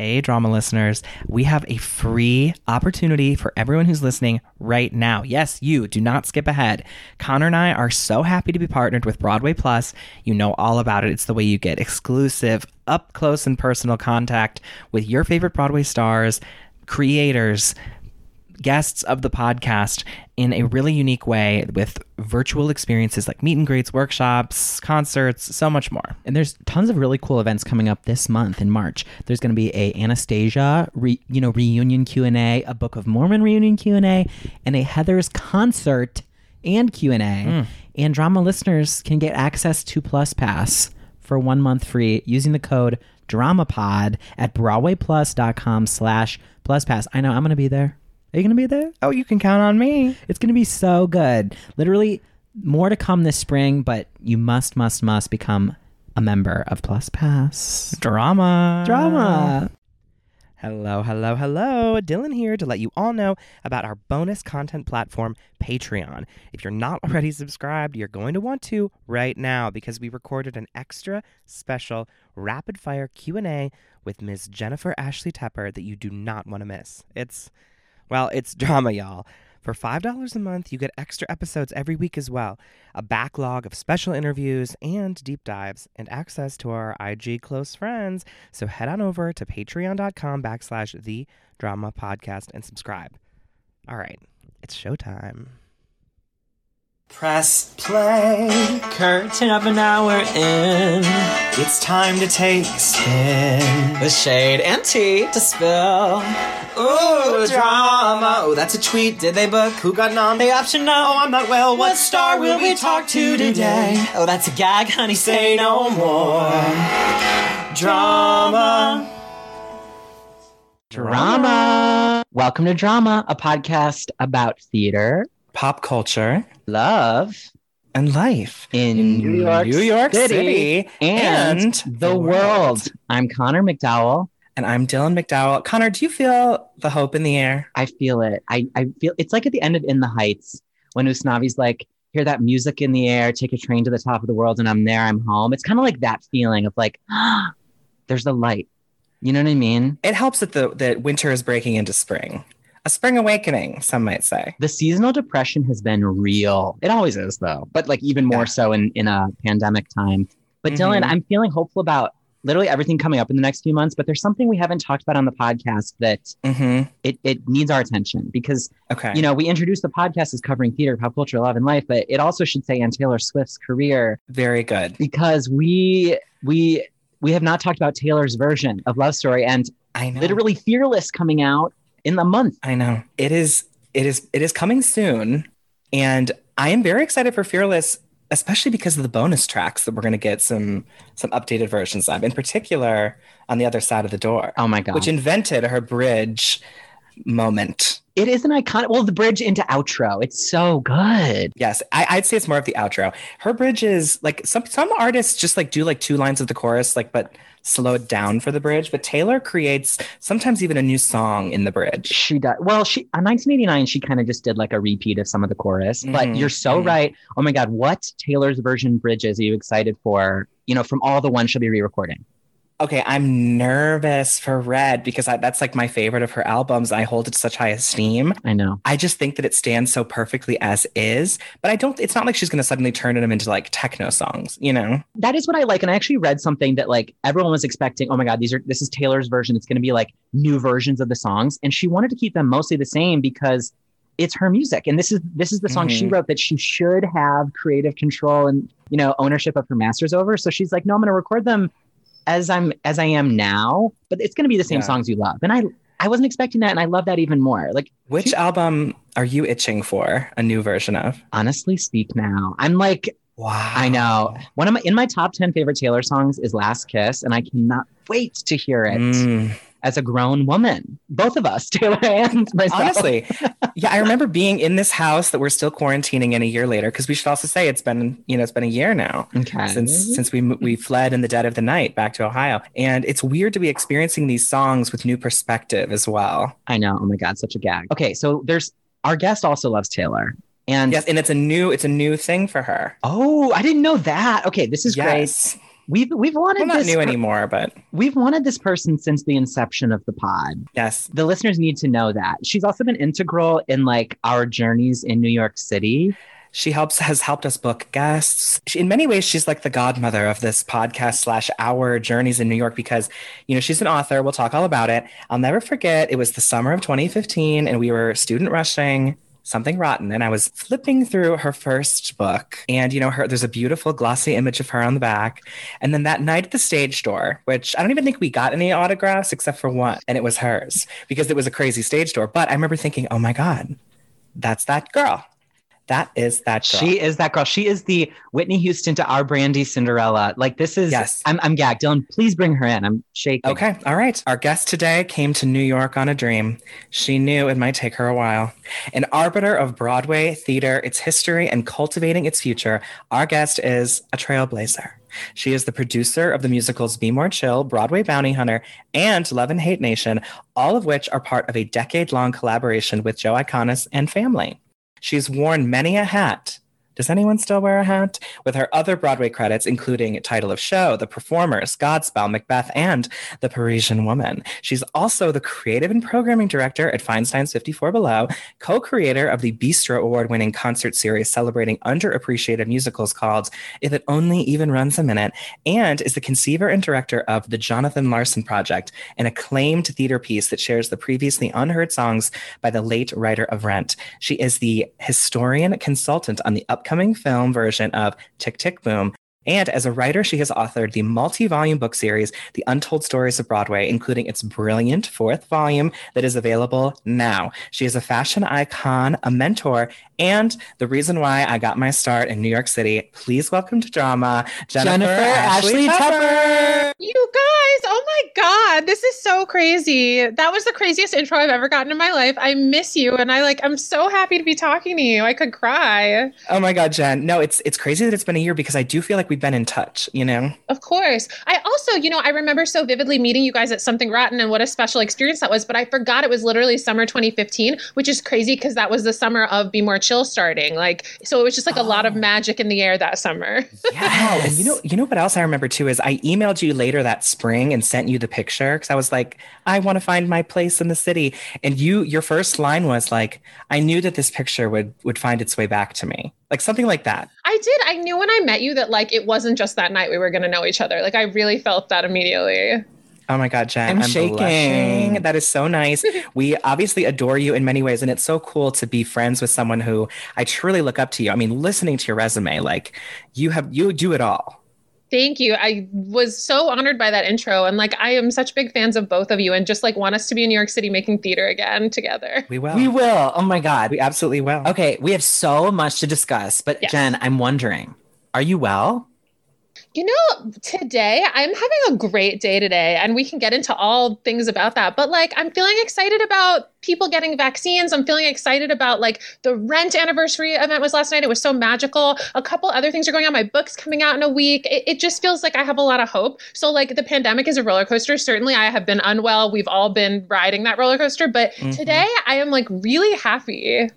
Hey, drama listeners, we have a free opportunity for everyone who's listening right now. Yes, you do not skip ahead. Connor and I are so happy to be partnered with Broadway Plus. You know all about it. It's the way you get exclusive, up close and personal contact with your favorite Broadway stars, creators, guests of the podcast in a really unique way with virtual experiences like meet and greets, workshops, concerts, so much more. And there's tons of really cool events coming up this month in March. There's going to be a Anastasia, re, you know, reunion Q and A, Book of Mormon reunion Q and A, Heathers concert and Q and A. Hmm. And drama listeners can get access to Plus Pass for one month free using the code DramaPod at BroadwayPlus.com slash Plus Pass. I know I'm going to be there. Are you going to be there? Oh, you can count on me. It's going to be so good. Literally, more to come this spring, but you must, must, must become a member of Plus Pass. Drama. Drama. Hello, hello, hello. Dylan here to let you all know about our bonus content platform, Patreon. If you're not already subscribed, you're going to want to right now because we recorded an extra special rapid fire Q&A with Ms. Jennifer Ashley Tepper that you do not want to miss. It's well, it's drama, y'all. For $5 a month, you get extra episodes every week as well, a backlog of special interviews and deep dives, and access to our IG close friends. So head on over to patreon.com backslash the drama podcast and subscribe. All right, it's showtime. Press play, curtain of an hour in. It's time to take a spin. With shade and tea to spill. Ooh, drama. Oh, that's a tweet. Did they book? Who got nom? They option no. Oh, I'm not well. What star will we talk to today? Oh, that's a gag, honey. Say no more. Drama. Drama. Welcome to Drama, a podcast about theater, Pop culture love, and life in New York, New York City, City, and, and the, world. world. I'm Connor McDowell. And I'm Dylan McDowell. Connor, do you feel the hope in the air? I feel it. I, I feel it's like at the end of In the Heights when Usnavi's like, hear that music in the air, take a train to the top of the world, and I'm there, I'm home. It's kind of like that feeling of like, there's the light. You know what I mean? It helps that the that winter is breaking into spring. A spring awakening, some might say. The seasonal depression has been real. It always is though, but like even more Yeah. so in in a pandemic time. But Dylan, Mhm. I'm feeling hopeful about literally everything coming up in the next few months. But there's something we haven't talked about on the podcast that Mm-hmm. it it needs our attention because Okay. you know we introduced the podcast as covering theater, pop culture, love, and life, but it also should say on Taylor Swift's career very good. because we we we have not talked about Taylor's version of Love Story and I know. literally Fearless coming out in the month. I know. It is it is it is coming soon. And I am very excited for Fearless, especially because of the bonus tracks that we're gonna get some some updated versions of, in particular on the other side of the door. Oh my god. Which invented her bridge moment. it is an iconic well, the bridge into outro. It's so good. Yes, I, I'd say it's more of the outro. Her bridge is like some some artists just like do like two lines of the chorus, like but slow it down for the bridge. But Taylor creates sometimes even a new song in the bridge. She does well. She on 1989, she kind of just did like a repeat of some of the chorus. But Mhm, you're so mhm. right. Oh my god, what Taylor's version bridges are you excited for? You know, from all the ones she'll be re-recording. Okay, I'm nervous for Red because I, that's like my favorite of her albums. I hold it to such high esteem. I know. I just think that it stands so perfectly as is. But I don't. It's not like she's going to suddenly turn them into like techno songs. You know? That is what I like. And I actually read something that like everyone was expecting. Oh my god, these are this is Taylor's version. It's going to be like new versions of the songs, and she wanted to keep them mostly the same because it's her music, and this is this is the song she Mhm. wrote that she should have creative control and you know ownership of her masters over. So she's like, no, I'm going to record them as I'm as I am now, but it's going to be the same Yeah. songs you love. And I I wasn't expecting that, and I love that even more. Like Which She- album are you itching for a new version of? honestly, speak now. I'm like Wow. I know. One of my in my top 10 favorite Taylor songs is Last Kiss, and I cannot wait to hear it Mm. As a grown woman. Both of us, Taylor and myself. Honestly, yeah, I remember being in this house that we're still quarantining in a year later because we should also say it's been you know it's been a year now Okay. since since we we fled in the dead of the night back to Ohio, and it's weird to be experiencing these songs with new perspective as well. I know. Oh my God, such a gag. Okay, so there's our guest also loves Taylor. And Yes, and it's a new it's a new thing for her. oh, I didn't know that. Okay, this is yes. great. We've we've wanted Well, not this new per- anymore, but we've wanted this person since the inception of the pod. yes. The listeners need to know that. She's also been integral in like our journeys in New York City. She helps has helped us book guests. She, in many ways, she's like the godmother of this podcast slash our journeys in New York because you know she's an author. We'll talk all about it. I'll never forget. It was the summer of 2015, and we were student rushing something rotten. And i was flipping through her first book and you know her there's a beautiful glossy image of her on the back. And then that night at the stage door which i don't even think we got any autographs except for one and it was hers because it was a crazy stage door. But i remember thinking oh my god that's that girl that is that girl She is that girl. She is the Whitney Houston to our Brandy Cinderella. Like this is Yes. I'm I'm gagged. Dylan, please bring her in. I'm shaking. Okay, all right. Our guest today came to New York on a dream. She knew it might take her a while. An arbiter of Broadway theater, its history, and cultivating its future, our guest is a trailblazer. She is the producer of the musicals Be More Chill, Broadway Bounty Hunter, and Love and Hate Nation, all of which are part of a decade long collaboration with Joe Iconis and family. She's worn many a hat. Does anyone still wear a hat? With her other Broadway credits, including Title of Show, The Performers, Godspell, Macbeth, and The Parisian Woman. She's also the creative and programming director at Feinstein's 54 Below, co creator of the Bistro Award winning concert series celebrating underappreciated musicals called If It Only Even Runs a Minute, and is the conceiver and director of The Jonathan Larson Project, an acclaimed theater piece that shares the previously unheard songs by the late writer of Rent. She is the historian consultant on the upcoming film version of Tick Tick Boom. And as a writer, she has authored the multi volume book series, The Untold Stories of Broadway, including its brilliant fourth volume that is available now. She is a fashion icon, a mentor, and the reason why I got my start in New York City. Please welcome to drama, Jennifer, Jennifer Ashley, Ashley Tepper. You guys, oh my God, this is so crazy. That was the craziest intro I've ever gotten in my life. I miss you, and I like, I'm so happy to be talking to you. I could cry. Oh my God, Jen. No, it's it's crazy that it's been a year because I do feel like we've been in touch, you know? Of course. I also, you know, I remember so vividly meeting you guys at Something Rotten and what a special experience that was, but I forgot it was literally summer 2015, which is crazy because that was the summer of Be More Chill starting. Like, so it was just like a lot of oh. magic in the air that summer. Oh, and you know, you know what else I remember too is I emailed you later that spring and sent you the picture because I was like, I want to find my place in the city. And you, your first line was like, I knew that this picture would would find its way back to me, like something like that. I did. I knew when I met you that like it wasn't just that night we were going to know each other. Like, I really felt that immediately. Oh my God, Jen, I'm I'm, shaking. blushing. That is so nice. we obviously adore you in many ways, and it's so cool to be friends with someone who I truly look up to you. I mean, listening to your resume, like you have, you do it all. Thank you. I was so honored by that intro. And like, I am such big fans of both of you and just like want us to be in New York City making theater again together. We will. We will. Oh my God. We absolutely will. Okay, we have so much to discuss, but Yes. Jen, I'm wondering, are you well? You know, today I'm having a great day today, and we can get into all things about that. But like, I'm feeling excited about people getting vaccines. I'm feeling excited about like the rent anniversary event was last night. It was so magical. A couple other things are going on. My book's coming out in a week. It, it just feels like I have a lot of hope. So, like, the pandemic is a roller coaster. Certainly, I have been unwell. We've all been riding that roller coaster. But Mhm. today, I am like really happy.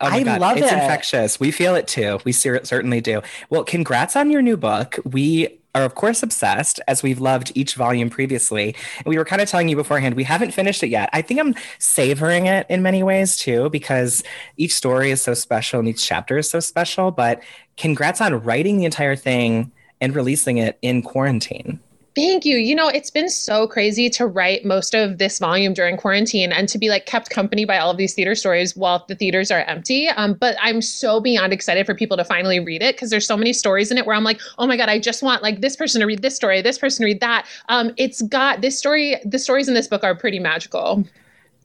Oh my I God. love it's it. infectious. We feel it too. We cer- certainly do. Well, congrats on your new book. We are, of course, obsessed as we've loved each volume previously. And we were kind of telling you beforehand, we haven't finished it yet. I think I'm savoring it in many ways too, because each story is so special and each chapter is so special. But congrats on writing the entire thing and releasing it in quarantine. Thank you. You know, it's been so crazy to write most of this volume during quarantine and to be like kept company by all of these theater stories while the theaters are empty. Um, but I'm so beyond excited for people to finally read it because there's so many stories in it where I'm like, oh my God, I just want like this person to read this story, this person to read that. Um, it's got this story, the stories in this book are pretty magical.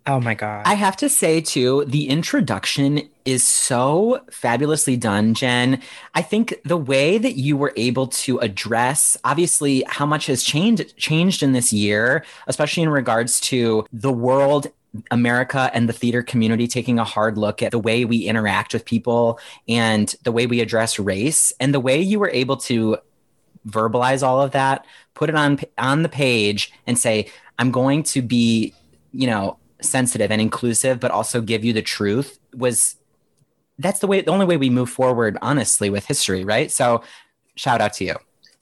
Oh my God. I have to say too, the introduction is so fabulously done, Jen. I think the way that you were able to address obviously how much has changed changed in this year, especially in regards to the world America and the theater community taking a hard look at the way we interact with people and the way we address race and the way you were able to verbalize all of that, put it on on the page and say I'm going to be, you know, sensitive and inclusive but also give you the truth was that's the way the only way we move forward honestly with history, right? So shout out to you.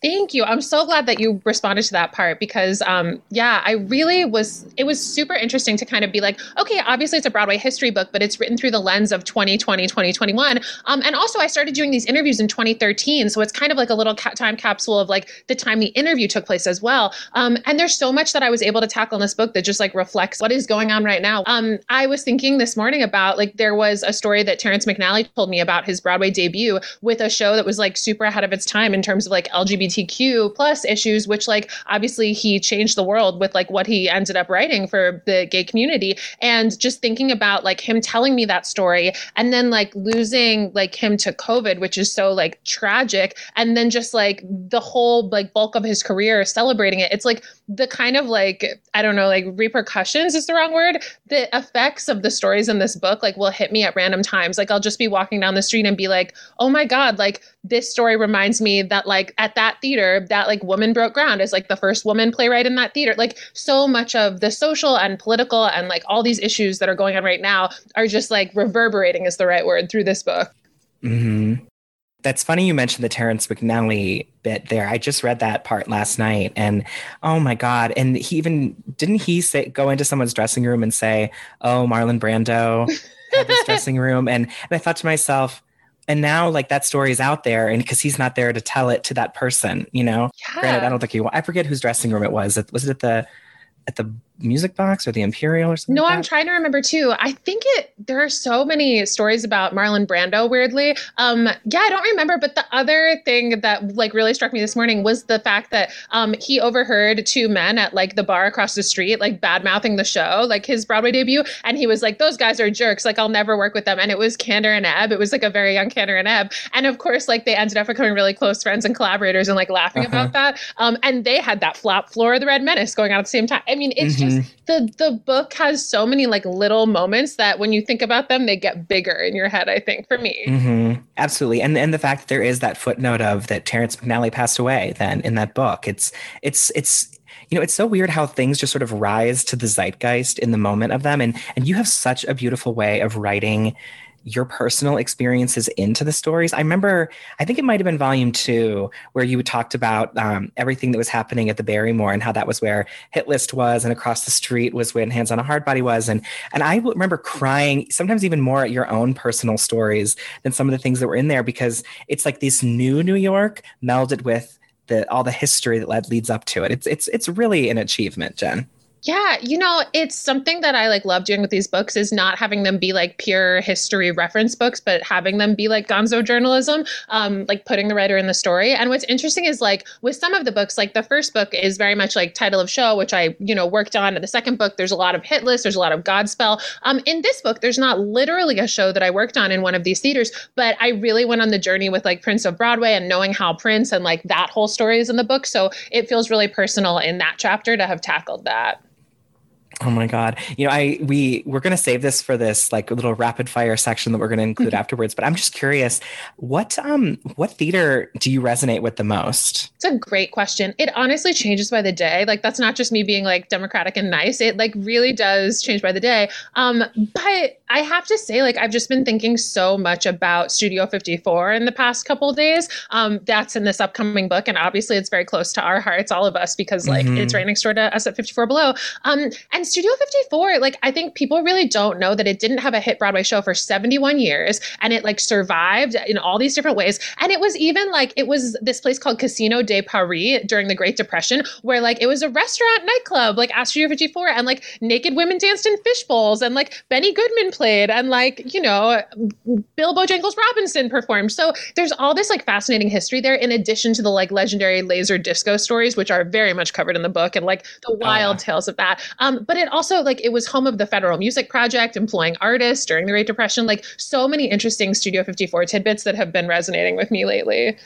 Thank you. I'm so glad that you responded to that part because, um, yeah, I really was. It was super interesting to kind of be like, okay, obviously it's a Broadway history book, but it's written through the lens of 2020, 2021. Um, and also, I started doing these interviews in 2013, so it's kind of like a little ca- time capsule of like the time the interview took place as well. Um, and there's so much that I was able to tackle in this book that just like reflects what is going on right now. Um, I was thinking this morning about like there was a story that Terrence McNally told me about his Broadway debut with a show that was like super ahead of its time in terms of like LGBT LGBTQ plus issues, which like obviously he changed the world with like what he ended up writing for the gay community. And just thinking about like him telling me that story and then like losing like him to COVID, which is so like tragic. And then just like the whole like bulk of his career celebrating it. It's like the kind of like, I don't know, like repercussions is the wrong word. The effects of the stories in this book like will hit me at random times. Like I'll just be walking down the street and be like, oh my God, like this story reminds me that like at that theater that like woman broke ground as like the first woman playwright in that theater. Like so much of the social and political and like all these issues that are going on right now are just like reverberating is the right word through this book. Mm-hmm. that's funny you mentioned the terrence mcnally bit there. I just read that part last night and oh my god. And he even didn't he say go into someone's dressing room and say oh marlon brando had this dressing room? And, and i thought to myself and now like that story is out there and because he's not there to tell it to that person you know yeah. granted i don't think he i forget whose dressing room it was was it at the at the music box or the imperial or something no like i'm trying to remember too. I think it there are so many stories about marlon brando weirdly. Um yeah i don't remember but the other thing that like really struck me this morning was the fact that um he overheard two men at like the bar across the street like bad mouthing the show like his broadway debut and he was like those guys are jerks. Like i'll never work with them. And it was kander and ebb. It was like a very young kander and ebb. And of course like they ended up becoming really close friends and collaborators and like laughing uh-huh. about that. Um and they had that flop flora the red menace going on at the same time. I mean it's mm-hmm. Just Mm-hmm. the the book has so many like little moments that when you think about them, they get bigger in your head. I think for me, mm-hmm. absolutely, and and the fact that there is that footnote of that Terrence McNally passed away then in that book, it's it's it's you know it's so weird how things just sort of rise to the zeitgeist in the moment of them and and you have such a beautiful way of writing your personal experiences into the stories. I remember, I think it might have been volume two, where you talked about um, everything that was happening at the Barrymore and how that was where Hit List was, and across the street was when Hands on a Hard Body was. And and I remember crying, sometimes even more at your own personal stories than some of the things that were in there because it's like this new New York melded with the all the history that led, leads up to it. It's it's it's really an achievement, Jen. Yeah, you know, it's something that I like love doing with these books is not having them be like pure history reference books, but having them be like gonzo journalism, um, like putting the writer in the story. And what's interesting is like with some of the books, like the first book is very much like title of show, which I, you know, worked on. The second book, there's a lot of hit list, there's a lot of Godspell. Um, in this book, there's not literally a show that I worked on in one of these theaters, but I really went on the journey with like Prince of Broadway and knowing how Prince and like that whole story is in the book. So it feels really personal in that chapter to have tackled that. Oh my god. You know, I we we're going to save this for this like little rapid fire section that we're going to include mm-hmm. afterwards, but I'm just curious, what um what theater do you resonate with the most? It's a great question. It honestly changes by the day. Like that's not just me being like democratic and nice. It like really does change by the day. Um but I have to say like I've just been thinking so much about Studio 54 in the past couple days. Um that's in this upcoming book and obviously it's very close to our hearts all of us because like mm-hmm. it's right next door to us at 54 Below. Um and Studio 54, like I think people really don't know that it didn't have a hit Broadway show for 71 years and it like survived in all these different ways. And it was even like it was this place called Casino de Paris during the Great Depression where like it was a restaurant nightclub like at Studio 54 and like naked women danced in fish bowls and like Benny Goodman played and like, you know, Bill Bojangles Robinson performed. So there's all this like fascinating history there in addition to the like legendary laser disco stories which are very much covered in the book and like the wild oh, yeah. tales of that. Um, but it also like it was home of the Federal Music Project, employing artists during the Great Depression. Like so many interesting Studio 54 tidbits that have been resonating with me lately.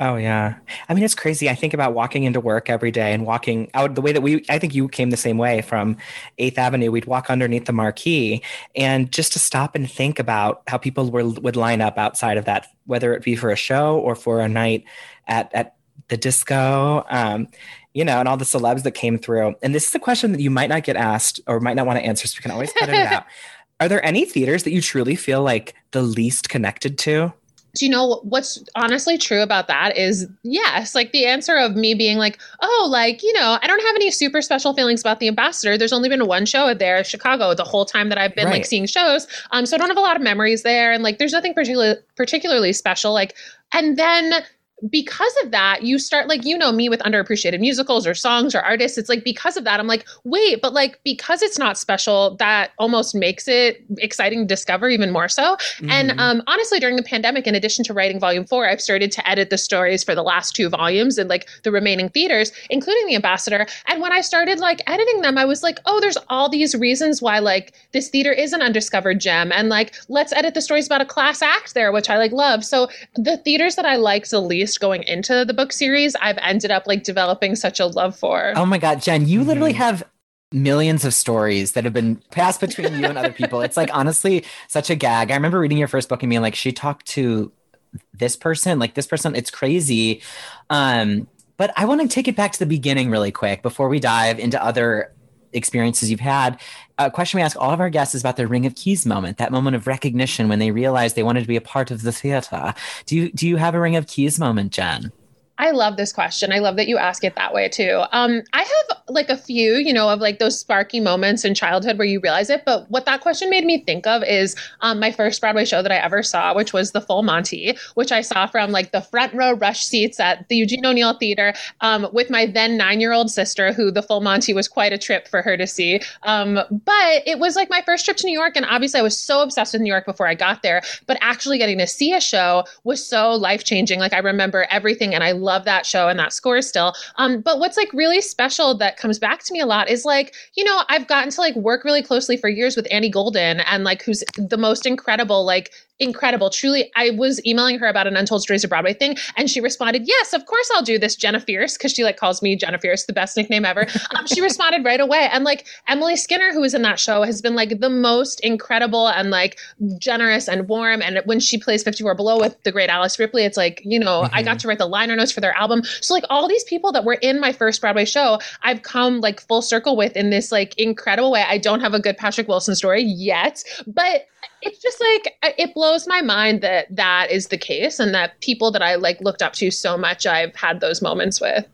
Oh yeah. I mean it's crazy. I think about walking into work every day and walking out the way that we I think you came the same way from 8th Avenue. We'd walk underneath the marquee and just to stop and think about how people were would line up outside of that whether it be for a show or for a night at at the disco. Um, you know, and all the celebs that came through. And this is a question that you might not get asked or might not want to answer, so we can always cut it out. Are there any theaters that you truly feel like the least connected to? do you know what's honestly true about that is yes like the answer of me being like oh like you know i don't have any super special feelings about the ambassador there's only been one show there chicago the whole time that i've been Right. like seeing shows um so i don't have a lot of memories there and like there's nothing particular particularly special like and then because of that, you start like you know me with underappreciated musicals or songs or artists. It's like because of that, I'm like, wait, but like because it's not special, that almost makes it exciting to discover even more so. And Mhm. um, honestly, during the pandemic, in addition to writing volume four, I've started to edit the stories for the last two volumes and like the remaining theaters, including the ambassador. And when I started like editing them, I was like, oh, there's all these reasons why like this theater is an undiscovered gem, and like let's edit the stories about a class act there, which I like love. So the theaters that I liked the least going into the book series, I've ended up like developing such a love for. Oh my God, Jen, you literally Mhm. have millions of stories that have been passed between you and other people. It's like honestly such a gag. I remember reading your first book and being like, she talked to this person, like this person. It's crazy. Um, but I want to take it back to the beginning really quick before we dive into other experiences you've had. A question we ask all of our guests is about the ring of keys moment, that moment of recognition when they realized they wanted to be a part of the theater. Do you do you have a ring of keys moment, Jen? I love this question. I love that you ask it that way too. Um, I have like a few, you know, of like those sparky moments in childhood where you realize it. But what that question made me think of is um, my first Broadway show that I ever saw, which was The Full Monty, which I saw from like the front row rush seats at the Eugene O'Neill Theater um, with my then nine year old sister, who The Full Monty was quite a trip for her to see. Um, but it was like my first trip to New York. And obviously, I was so obsessed with New York before I got there. But actually getting to see a show was so life changing. Like I remember everything and I love that show and that score still. Um, but what's like really special that comes back to me a lot is like, you know, I've gotten to like work really closely for years with Annie Golden and like who's the most incredible, like incredible. Truly, I was emailing her about an Untold Stories of Broadway thing, and she responded, "Yes, of course I'll do this." Jenna Fierce, because she like calls me Jenna Fierce, the best nickname ever. Um, she responded right away, and like Emily Skinner, who was in that show, has been like the most incredible and like generous and warm. And when she plays 54 Below with the great Alice Ripley, it's like you know I got to write the liner notes for their album. So like all these people that were in my first Broadway show, I've come like full circle with in this like incredible way. I don't have a good Patrick Wilson story yet, but it's just like it blows my mind that that is the case and that people that I like looked up to so much I've had those moments with.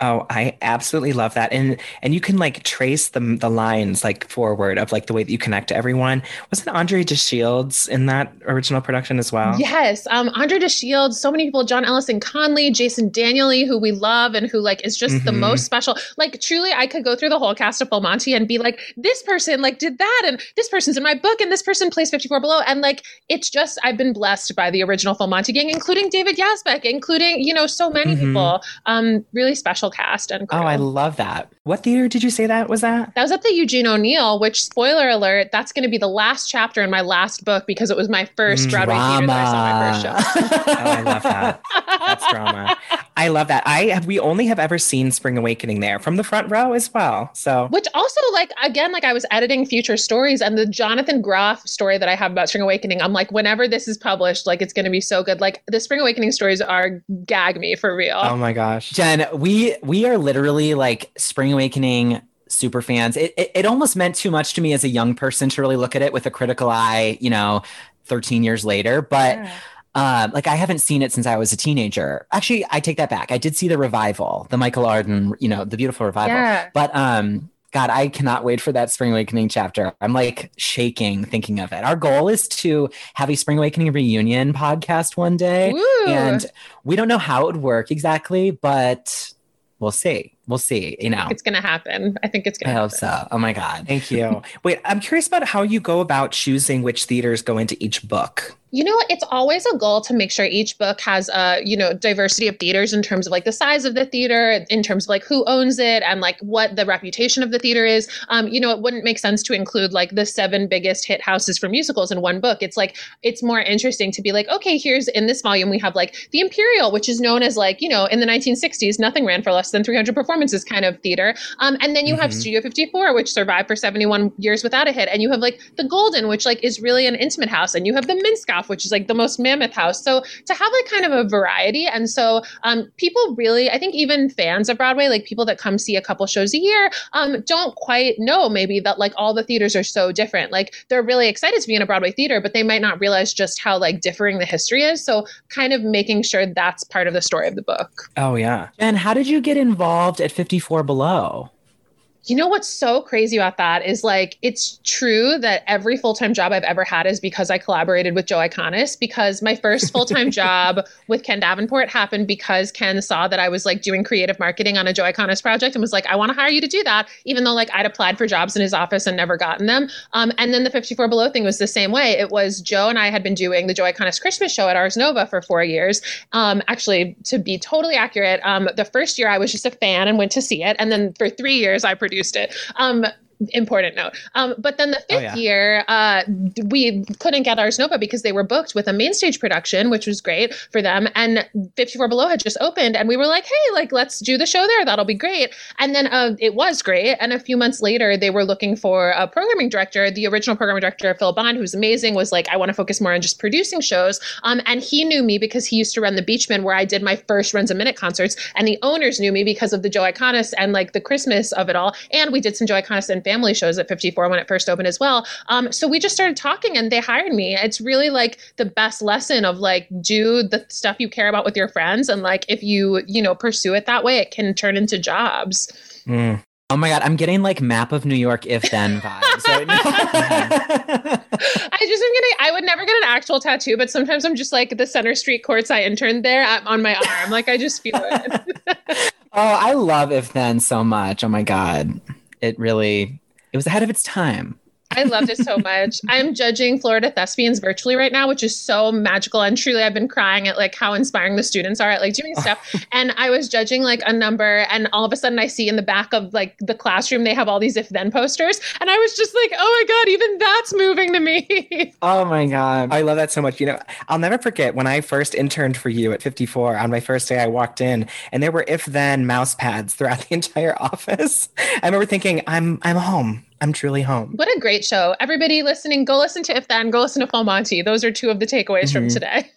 Oh, I absolutely love that. And and you can like trace the the lines like forward of like the way that you connect to everyone. Wasn't Andre DeShields in that original production as well? Yes, um, Andre DeShields, so many people, John Ellison Conlee, Jason Danieley, who we love and who like is just the Mhm. most special. Like truly, I could go through the whole cast of Full Monty and be like, this person like did that, and this person's in my book, and this person plays 54 Below, and like it's just I've been blessed by the original Full Monty gang, including David Yazbek, including you know so many Mhm. people. Um, really special cast and Oh, I love that. What theater did you say that was at? That was at the Eugene O'Neill, which spoiler alert, that's going to be the last chapter in my last book because it was my first Mm, Broadway theater that I saw my first show. Oh, I love that. That's drama. I love that. I have we only have ever seen Spring Awakening there from the front row as well. So Which also, like, again, like I was editing future stories and the Jonathan Groff story that I have about Spring Awakening, I'm like, whenever this is published, like, it's going to be so good. Like, the Spring Awakening stories are gag me for real. oh my gosh. Jen, we we are literally like Spring Awakening super fans. It, it it almost meant too much to me as a young person to really look at it with a critical eye, you know, 13 years later. But Yeah. Um, like I haven't seen it since I was a teenager. Actually, I take that back. I did see the revival, the Michael Arden, you know, the beautiful revival. Yeah. But um, God, I cannot wait for that Spring Awakening chapter. I'm like shaking thinking of it. Our goal is to have a Spring Awakening reunion podcast one day. Ooh. And we don't know how it would work exactly, but we'll see. We'll see, you know. it's going to happen. I think it's I going to hope happen. so. Oh my God. Thank you. Wait, I'm curious about how you go about choosing which theaters go into each book. You know, it's always a goal to make sure each book has a, you know, diversity of theaters in terms of like the size of the theater, in terms of like who owns it and like what the reputation of the theater is. Um, you know, it wouldn't make sense to include like the seven biggest hit houses for musicals in one book. It's like it's more interesting to be like, okay, here's in this volume we have like the Imperial, which is known as like, you know, in the 1960s, nothing ran for less than 300 performances kind of theater. Um, and then you have Mhm. Studio 54, which survived for 71 years without a hit, and you have like the Golden, which like is really an intimate house, and you have the Minskoff half, which is like the most mammoth house. So to have like kind of a variety, and so um, people really, I think even fans of Broadway, like people that come see a couple shows a year, um, don't quite know maybe that like all the theaters are so different. Like they're really excited to be in a Broadway theater, but they might not realize just how like differing the history is. So kind of making sure that's part of the story of the book. Oh yeah. And how did you get involved at 54 Below? You know what's so crazy about that is like it's true that every full time job I've ever had is because I collaborated with Joe Iconis. Because my first full time job with Ken Davenport happened because Ken saw that I was like doing creative marketing on a Joe Iconis project and was like, I want to hire you to do that, even though like I'd applied for jobs in his office and never gotten them. Um, and then the 54 Below thing was the same way. It was Joe and I had been doing the Joe Iconis Christmas show at Ars Nova for four years. Um, actually, to be totally accurate, um, the first year I was just a fan and went to see it, and then for three years I produced produced it. Um, important note. Um, but then the fifth oh, yeah. year, uh, we couldn't get Ars Nova because they were booked with a main stage production, which was great for them. And 54 Below had just opened, and we were like, hey, like let's do the show there. That'll be great. And then uh, it was great. And a few months later, they were looking for a programming director. The original programming director, Phil Bond, who's amazing, was like, I want to focus more on just producing shows. Um, and he knew me because he used to run the Beechman, where I did my first runs a minute concerts. And the owners knew me because of the Joe Iconis and like the Christmas of it all. And we did some Joe Iconis and family shows at 54 when it first opened as well. Um, so we just started talking and they hired me. It's really like the best lesson of like do the stuff you care about with your friends and like if you, you know, pursue it that way, it can turn into jobs. Mm. Oh my god, I'm getting like map of New York if then vibes right. I just am getting I would never get an actual tattoo, but sometimes I'm just like the Center Street courts I interned there on my arm. Like I just feel it. oh, I love if then so much. Oh my god it really it was ahead of its time. I loved it so much. I'm judging Florida thespians virtually right now, which is so magical. And truly, I've been crying at like how inspiring the students are at like doing stuff. and I was judging like a number, and all of a sudden, I see in the back of like the classroom they have all these if then posters, and I was just like, oh my god, even that's moving to me. oh my god, I love that so much. You know, I'll never forget when I first interned for you at 54. On my first day, I walked in, and there were if then mouse pads throughout the entire office. I remember thinking, I'm I'm home. I'm truly home. What a great show. Everybody listening, go listen to If Then, go listen to Full Monty. Those are two of the takeaways mm-hmm. from today.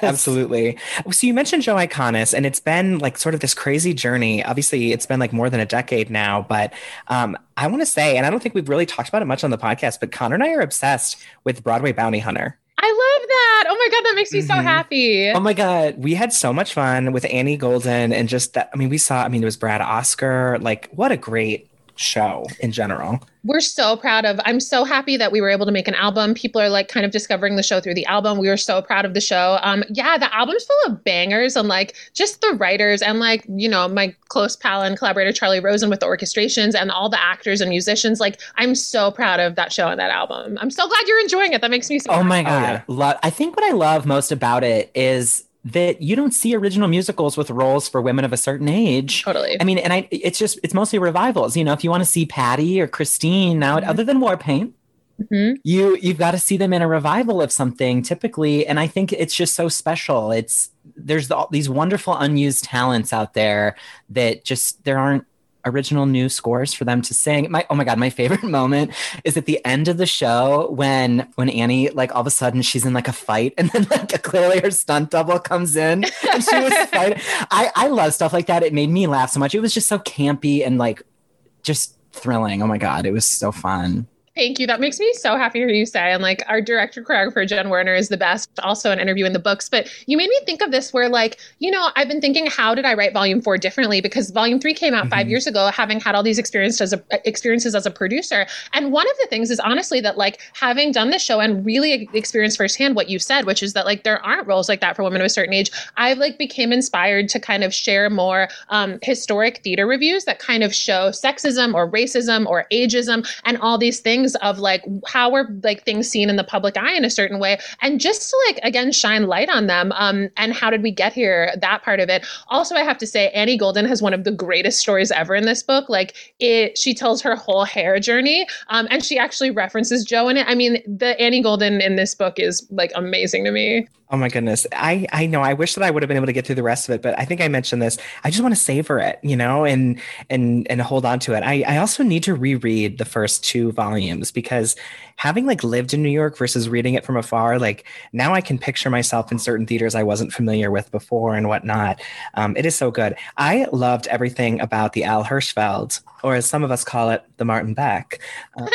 absolutely. So you mentioned Joe Iconis, and it's been like sort of this crazy journey. Obviously, it's been like more than a decade now, but um, I want to say, and I don't think we've really talked about it much on the podcast, but Connor and I are obsessed with Broadway Bounty Hunter. I love that. Oh my God, that makes me mm-hmm. so happy. Oh my God. We had so much fun with Annie Golden and just that. I mean, we saw, I mean, it was Brad Oscar. Like, what a great show in general. We're so proud of I'm so happy that we were able to make an album. People are like kind of discovering the show through the album. We were so proud of the show. Um yeah, the album's full of bangers and like just the writers and like, you know, my close pal and collaborator Charlie Rosen with the orchestrations and all the actors and musicians. Like I'm so proud of that show and that album. I'm so glad you're enjoying it. That makes me so Oh happy. my god. Oh, yeah. I think what I love most about it is that you don't see original musicals with roles for women of a certain age. Totally. I mean, and I it's just it's mostly revivals. You know, if you want to see Patti or Christine now, mm-hmm. other than Warpaint, mm-hmm. you you've got to see them in a revival of something typically. And I think it's just so special. It's there's the, these wonderful unused talents out there that just there aren't original new scores for them to sing. My oh my god, my favorite moment is at the end of the show when when Annie like all of a sudden she's in like a fight and then like clearly her stunt double comes in and she was fighting. I I love stuff like that. It made me laugh so much. It was just so campy and like just thrilling. Oh my god, it was so fun. Thank you. That makes me so happy to hear you say. And like our director choreographer Jen Werner is the best. Also an interview in the books. But you made me think of this where like you know I've been thinking how did I write Volume Four differently because Volume Three came out mm-hmm. five years ago, having had all these experiences as a, experiences as a producer. And one of the things is honestly that like having done this show and really experienced firsthand what you said, which is that like there aren't roles like that for women of a certain age. I've like became inspired to kind of share more um, historic theater reviews that kind of show sexism or racism or ageism and all these things of like how are like things seen in the public eye in a certain way and just to like again shine light on them um and how did we get here that part of it also i have to say annie golden has one of the greatest stories ever in this book like it she tells her whole hair journey um and she actually references joe in it i mean the annie golden in this book is like amazing to me Oh my goodness. I I know I wish that I would have been able to get through the rest of it, but I think I mentioned this. I just want to savor it, you know, and and and hold on to it. I I also need to reread the first two volumes themes because having like lived in New York versus reading it from afar, like now I can picture myself in certain theaters I wasn't familiar with before and whatnot. Um, it is so good. I loved everything about the Al Hirschfeld, or as some of us call it, the Martin Beck. Uh,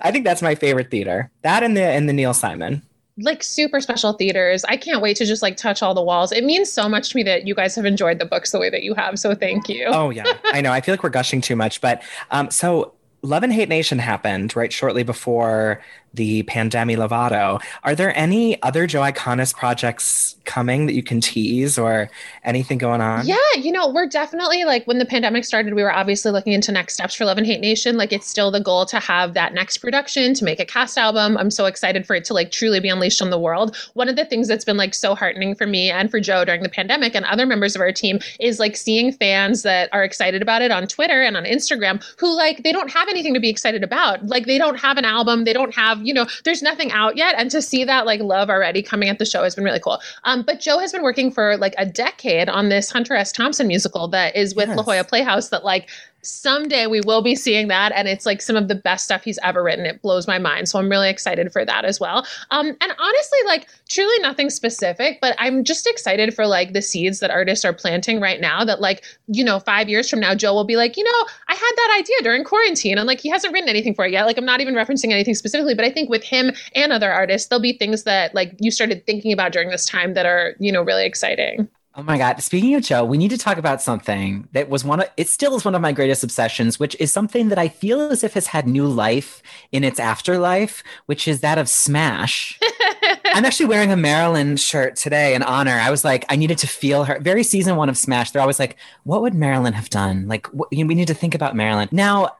I think that's my favorite theater. That and the and the Neil Simon like super special theaters. I can't wait to just like touch all the walls. It means so much to me that you guys have enjoyed the books the way that you have. So thank you. Oh yeah, I know. I feel like we're gushing too much, but um, so Love and Hate Nation happened right shortly before the Pandemi Lovato. Are there any other Joe Iconis projects coming that you can tease or anything going on? Yeah, you know, we're definitely like when the pandemic started, we were obviously looking into next steps for Love and Hate Nation. Like it's still the goal to have that next production, to make a cast album. I'm so excited for it to like truly be unleashed on the world. One of the things that's been like so heartening for me and for Joe during the pandemic and other members of our team is like seeing fans that are excited about it on Twitter and on Instagram who like they don't have anything to be excited about. Like they don't have an album, they don't have, you know, there's nothing out yet. And to see that like love already coming at the show has been really cool. Um, but Joe has been working for like a decade on this Hunter S. Thompson musical that is with yes. La Jolla Playhouse that like someday we will be seeing that and it's like some of the best stuff he's ever written. It blows my mind so i'm really excited for that as well. Um, and honestly like truly nothing specific but i'm just excited for like the seeds that artists are planting right now that like you know five years from now joe will be like you know i had that idea during quarantine and like he hasn't written anything for it yet. Like i'm not even referencing anything specifically but i think with him and other artists there'll be things that like you started thinking about during this time that are you know really exciting Oh my God. Speaking of Joe, we need to talk about something that was one of, it still is one of my greatest obsessions, which is something that I feel as if has had new life in its afterlife, which is that of Smash. I'm actually wearing a Marilyn shirt today in honor. I was like, I needed to feel her. Very season one of Smash, they're always like, what would Marilyn have done? Like, know, we need to think about Marilyn. Now,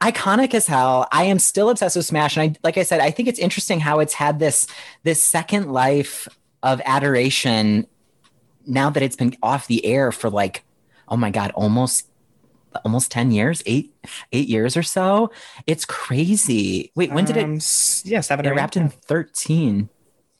iconic as hell. I am still obsessed with Smash, and I, like I said, I think it's interesting how it's had this this second life of adoration now that it's been off the air for like, oh my God, almost almost 10 years, eight, eight years or so. It's crazy. Wait, when did it? Um, yeah, seven. It wrapped in 13.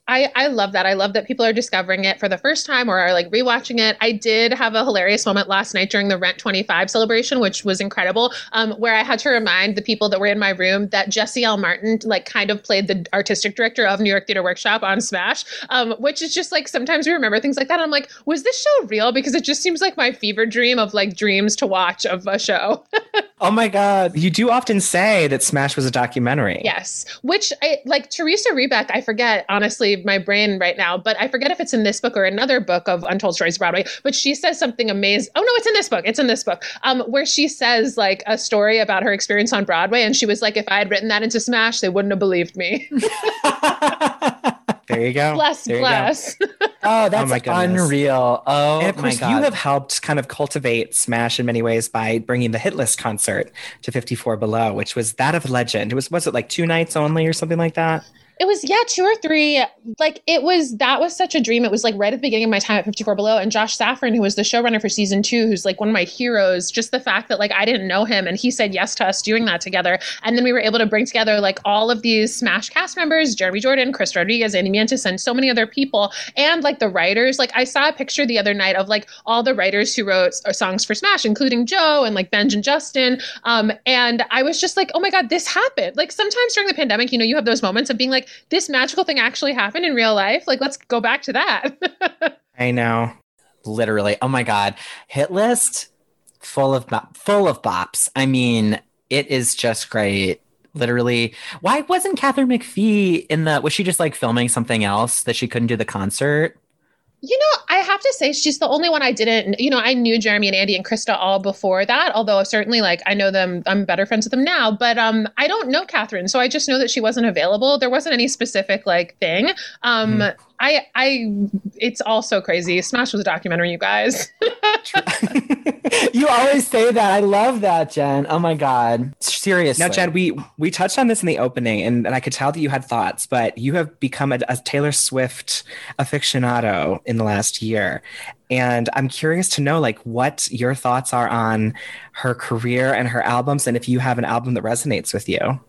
I, I love that. I love that people are discovering it for the first time or are like rewatching it. I did have a hilarious moment last night during the Rent 25 celebration, which was incredible, um, where I had to remind the people that were in my room that Jesse L. Martin like kind of played the artistic director of New York Theater Workshop on Smash, um, which is just like sometimes we remember things like that. I'm like, was this show real? Because it just seems like my fever dream of like dreams to watch of a show. oh my God. You do often say that Smash was a documentary. Yes. Which I like Theresa Rebeck, I forget honestly my brain right now, but I forget if it's in this book or another book of Untold Stories of Broadway. But she says something amazing. Oh no, it's in this book. It's in this book. Um, where she says like a story about her experience on Broadway, and she was like, if I had written that into Smash, they wouldn't have believed me. There you go. Bless, there bless. oh, that's oh unreal. Oh, and of course, you have helped kind of cultivate Smash in many ways by bringing the Hit List concert to 54 Below, which was that of legend. It was was it like two nights only or something like that? It was yeah, two or three. Like it was that was such a dream. It was like right at the beginning of my time at 54 Below, and Josh Safran, who was the showrunner for season two, who's like one of my heroes. Just the fact that like I didn't know him, and he said yes to us doing that together, and then we were able to bring together like all of these Smash cast members: Jeremy Jordan, Krysta Rodriguez, Andy Mientus, and so many other people, and like the writers. Like I saw a picture the other night of like all the writers who wrote songs for Smash, including Joe and like Benj and Justin. Um, and I was just like, oh my god, this happened. Like sometimes during the pandemic, you know, you have those moments of being like, this magical thing actually happened in real life. Like, let's go back to that. I know. Literally. Oh my God. Hit list full of full of bops. I mean, it is just great. Literally. Why wasn't Katharine McPhee in the was she just like filming something else that she couldn't do the concert? You know, I have to say she's the only one I didn't, you know, I knew Jeremy and Andy and Krysta all before that, although certainly like I know them, I'm better friends with them now, but um I don't know Catherine, so I just know that she wasn't available. There wasn't any specific like thing. Um mm. I I it's all so crazy. Smash was a documentary, you guys. you always say that. I love that, Jen. Oh my god. Seriously. Now, Jen, we we touched on this in the opening, and, and I could tell that you had thoughts, but you have become a, a Taylor Swift aficionado in the last year. And I'm curious to know like what your thoughts are on her career and her albums, and if you have an album that resonates with you.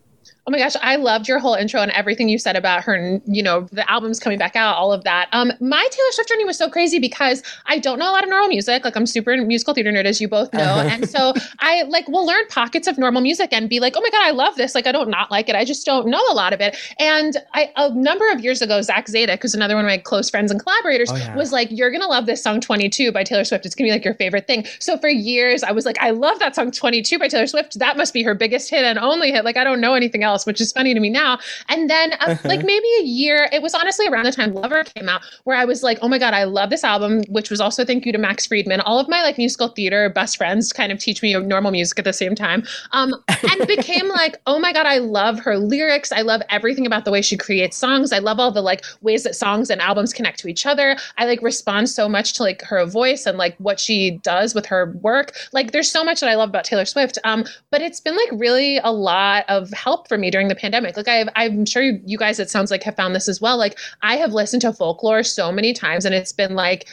Oh my gosh, I loved your whole intro and everything you said about her, you know, the album's coming back out, all of that. Um, my Taylor Swift journey was so crazy because I don't know a lot of normal music. Like I'm super musical theater nerd, as you both know. and so I like will learn pockets of normal music and be like, oh my God, I love this. Like I don't not like it. I just don't know a lot of it. And I a number of years ago, Zach Zadek, who's another one of my close friends and collaborators, Oh, yeah. was like, You're gonna love this song 22 by Taylor Swift. It's gonna be like your favorite thing. So for years I was like, I love that song 22 by Taylor Swift. That must be her biggest hit and only hit. Like I don't know anything else, which is funny to me now. And then uh, like maybe a year, it was honestly around the time Lover came out, where I was like, oh my God, I love this album, which was also thank you to Max Friedman. All of my like musical theater best friends kind of teach me normal music at the same time. Um, and became like, oh my God, I love her lyrics. I love everything about the way she creates songs. I love all the like ways that songs and albums connect to each other. I like respond so much to like her voice and like what she does with her work. Like there's so much that I love about Taylor Swift. Um, but it's been like really a lot of help for me during the pandemic. Like I've, I'm sure you, you guys, it sounds like have found this as well. Like I have listened to folklore so many times and it's been like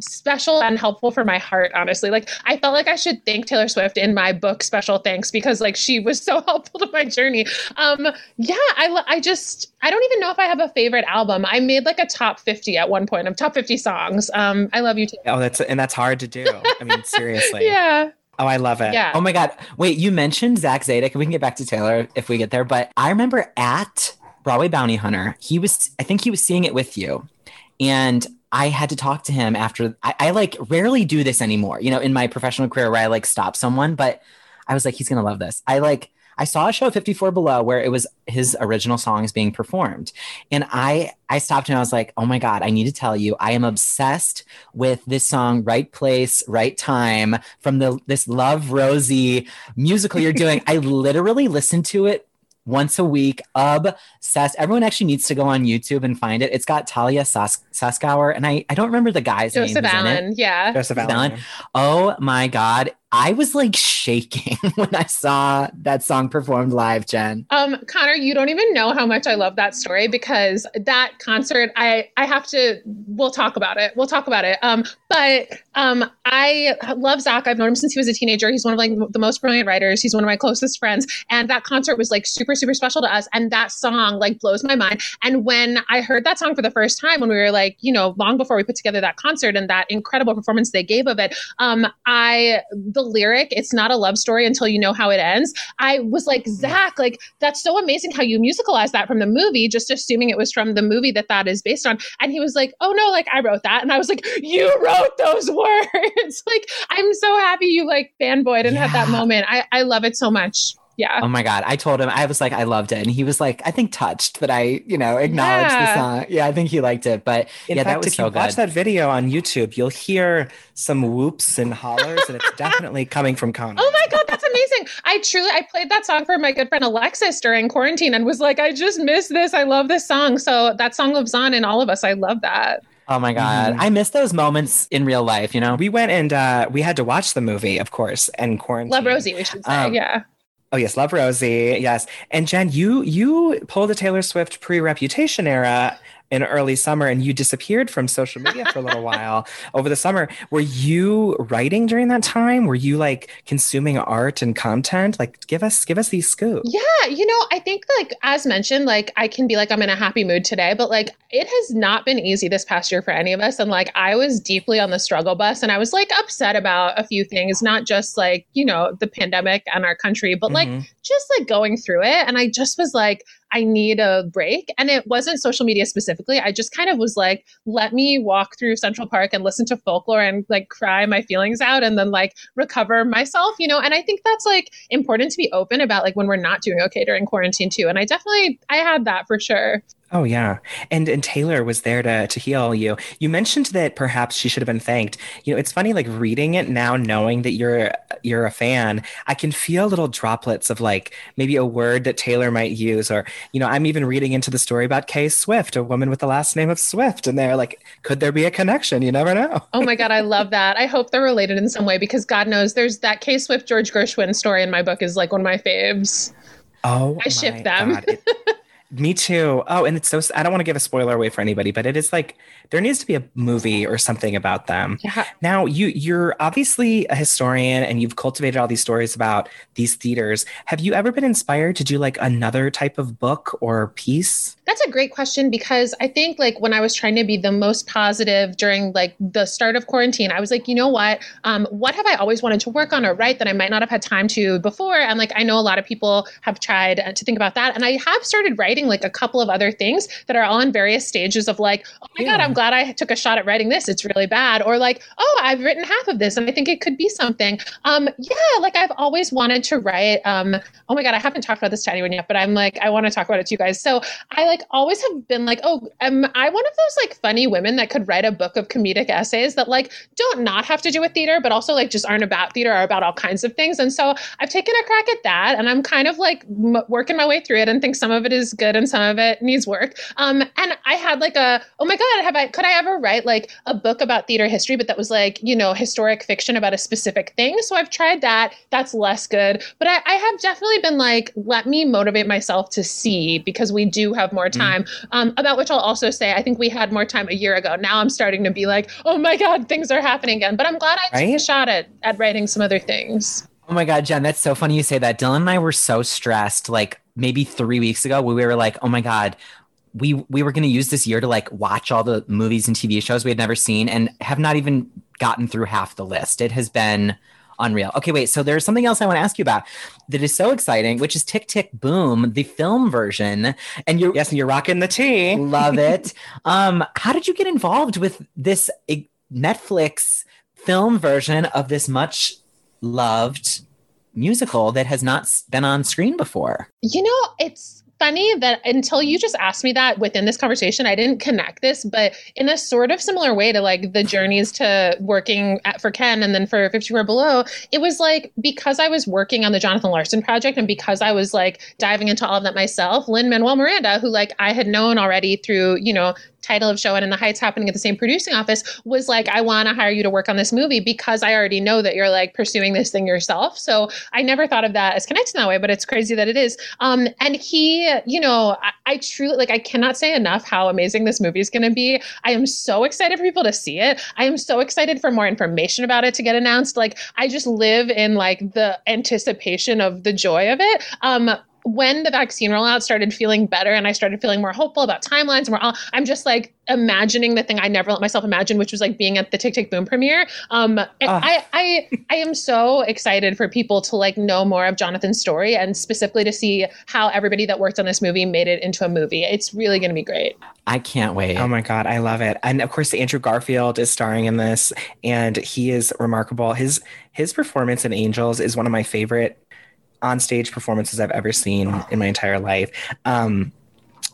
special and helpful for my heart, honestly. Like I felt like I should thank Taylor Swift in my book, Special Thanks, because like she was so helpful to my journey. Um, yeah, I, I just, I don't even know if I have a favorite album. I made like a top 50 at one point of top 50 songs. Um, I love you too. Oh, that's and that's hard to do. I mean, seriously. Yeah. Oh, I love it. Yeah. Oh my God. Wait, you mentioned Zach Zadek. We can get back to Taylor if we get there. But I remember at Broadway Bounty Hunter, he was, I think he was seeing it with you. And I had to talk to him after I, I like rarely do this anymore, you know, in my professional career where I like stop someone, but I was like, he's gonna love this. I like I saw a show 54 below where it was his original songs being performed. And I I stopped and I was like, oh my God, I need to tell you, I am obsessed with this song, Right Place, Right Time, from the this Love Rosie musical you're doing. I literally listened to it once a week. Obsessed. Everyone actually needs to go on YouTube and find it. It's got Talia Sas- Suskauer, and I, I don't remember the guy's Joseph name. who's in it. Allen. Yeah. Joseph Allen. Allen. Oh my God. I was like shaking when I saw that song performed live, Jen. Um, Connor, you don't even know how much I love that story because that concert, I I have to. We'll talk about it. We'll talk about it. Um, but um, I love Zach. I've known him since he was a teenager. He's one of like the most brilliant writers. He's one of my closest friends, and that concert was like super super special to us. And that song like blows my mind. And when I heard that song for the first time, when we were like, you know, long before we put together that concert and that incredible performance they gave of it, um, I the lyric, it's not a love story until you know how it ends. I was like, mm-hmm. Zach, like that's so amazing how you musicalized that from the movie, just assuming it was from the movie that that is based on. And he was like, oh no, like I wrote that. And I was like, you wrote those words. like, I'm so happy you like fanboyed and had that moment. I, I love it so much. Yeah. Oh my God. I told him, I was like, I loved it. And he was like, I think touched that I, you know, acknowledged the song. Yeah, I think he liked it. But In yeah, fact, that was if so you watch that video on YouTube, you'll hear some whoops and hollers, and it's definitely coming from Connor. Oh my god, that's amazing! I truly I played that song for my good friend Alexis during quarantine and was like, I just miss this. I love this song. So that song lives on in all of us. I love that. Oh my God. Mhm. I miss those moments in real life, you know? We went and uh, we had to watch the movie, of course, and quarantine. Love Rosie, we should say. Um, yeah. Oh yes, Love Rosie. Yes, and Jen, you you pulled a Taylor Swift pre-Reputation era in early summer, and you disappeared from social media for a little while over the summer. Were you writing during that time? Were you like consuming art and content? Like, give us give us these scoops. Yeah, you know, I think like as mentioned, like I can be like I'm in a happy mood today, but like it has not been easy this past year for any of us. And like I was deeply on the struggle bus and I was like upset about a few things, not just like, you know, the pandemic and our country, but like Mhm. just like going through it. And I just was like, I need a break. And it wasn't social media specifically. I just kind of was like, let me walk through Central Park and listen to folklore and like cry my feelings out and then like recover myself, you know? And I think that's like important to be open about like when we're not doing okay during quarantine too. And I definitely, I had that for sure. Oh yeah, and and Taylor was there to to heal you. You mentioned that perhaps she should have been thanked. You know, it's funny like reading it now, knowing that you're you're a fan. I can feel little droplets of like maybe a word that Taylor might use, or you know, I'm even reading into the story about Kay Swift, a woman with the last name of Swift, and they're like, could there be a connection? You never know. Oh my God, I love that. I hope they're related in some way because God knows there's that Kay Swift George Gershwin story in my book is like one of my faves. Oh, I ship them. Me too. Oh, and it's so I don't want to give a spoiler away for anybody, but it is like there needs to be a movie or something about them. Yeah. Now, you you're obviously a historian and you've cultivated all these stories about these theaters. Have you ever been inspired to do like another type of book or piece? That's a great question because I think like when I was trying to be the most positive during like the start of quarantine, I was like, you know what? Um, what have I always wanted to work on or write that I might not have had time to before? And like I know a lot of people have tried uh, to think about that, and I have started writing like a couple of other things that are all in various stages of like, oh my Yeah. god, I'm glad I took a shot at writing this. It's really bad, or like, oh, I've written half of this and I think it could be something. Um, yeah, like I've always wanted to write. Um, oh my god, I haven't talked about this to anyone yet, but I'm like, I want to talk about it to you guys. So I like always have been like, oh, am I one of those like funny women that could write a book of comedic essays that like don't not have to do with theater, but also like just aren't about theater or about all kinds of things. And so I've taken a crack at that, and I'm kind of like m- working my way through it, and think some of it is good and some of it needs work. Um, and I had like a, oh my god, have I could I ever write like a book about theater history, but that was like you know historic fiction about a specific thing? So I've tried that. That's less good, but I, I have definitely been like, let me motivate myself to see because we do have more time. Um, about which I'll also say, I think we had more time a year ago. Now I'm starting to be like, oh my god, things are happening again. But I'm glad I took a shot at at writing some other things. Oh my God, Jen, that's so funny you say that. Dylan and I were so stressed like maybe three weeks ago we were like, oh my God, we we were gonna use this year to like watch all the movies and TV shows we had never seen and have not even gotten through half the list. It has been unreal. Okay, wait, so there's something else I want to ask you about that is so exciting, which is Tick Tick Boom, the film version. And you're Yes, and you're rocking the tea. love it. Um, how did you get involved with this eh, Netflix film version of this much loved musical that has not been on screen before? You know, it's funny that until you just asked me that within this conversation, I didn't connect this, but in a sort of similar way to like the journeys to working at, for Ken and then for 54 Below, it was like because I was working on the Jonathan Larson project and because I was like diving into all of that myself, Lin-Manuel Miranda, who like I had known already through, you know, title of show and in the heights happening at the same producing office was like i want to hire you to work on this movie because i already know that you're like pursuing this thing yourself. So i never thought of that as connected that way but it's crazy that it is. Um and he you know i, I truly like i cannot say enough how amazing this movie is going to be. I am so excited for people to see it. I am so excited for more information about it to get announced. Like i just live in like the anticipation of the joy of it. Um when the vaccine rollout started feeling better and I started feeling more hopeful about timelines and we're all, I'm just like imagining the thing I never let myself imagine, which was like being at the Tick Tick Boom premiere. Um, and Ah. I, I, I am so excited for people to like know more of Jonathan's story and specifically to see how everybody that worked on this movie made it into a movie. It's really going to be great. I can't wait. Oh my god, I love it. And of course Andrew Garfield is starring in this and he is remarkable. His his performance in Angels is one of my favorite on-stage performances I've ever seen in my entire life. Um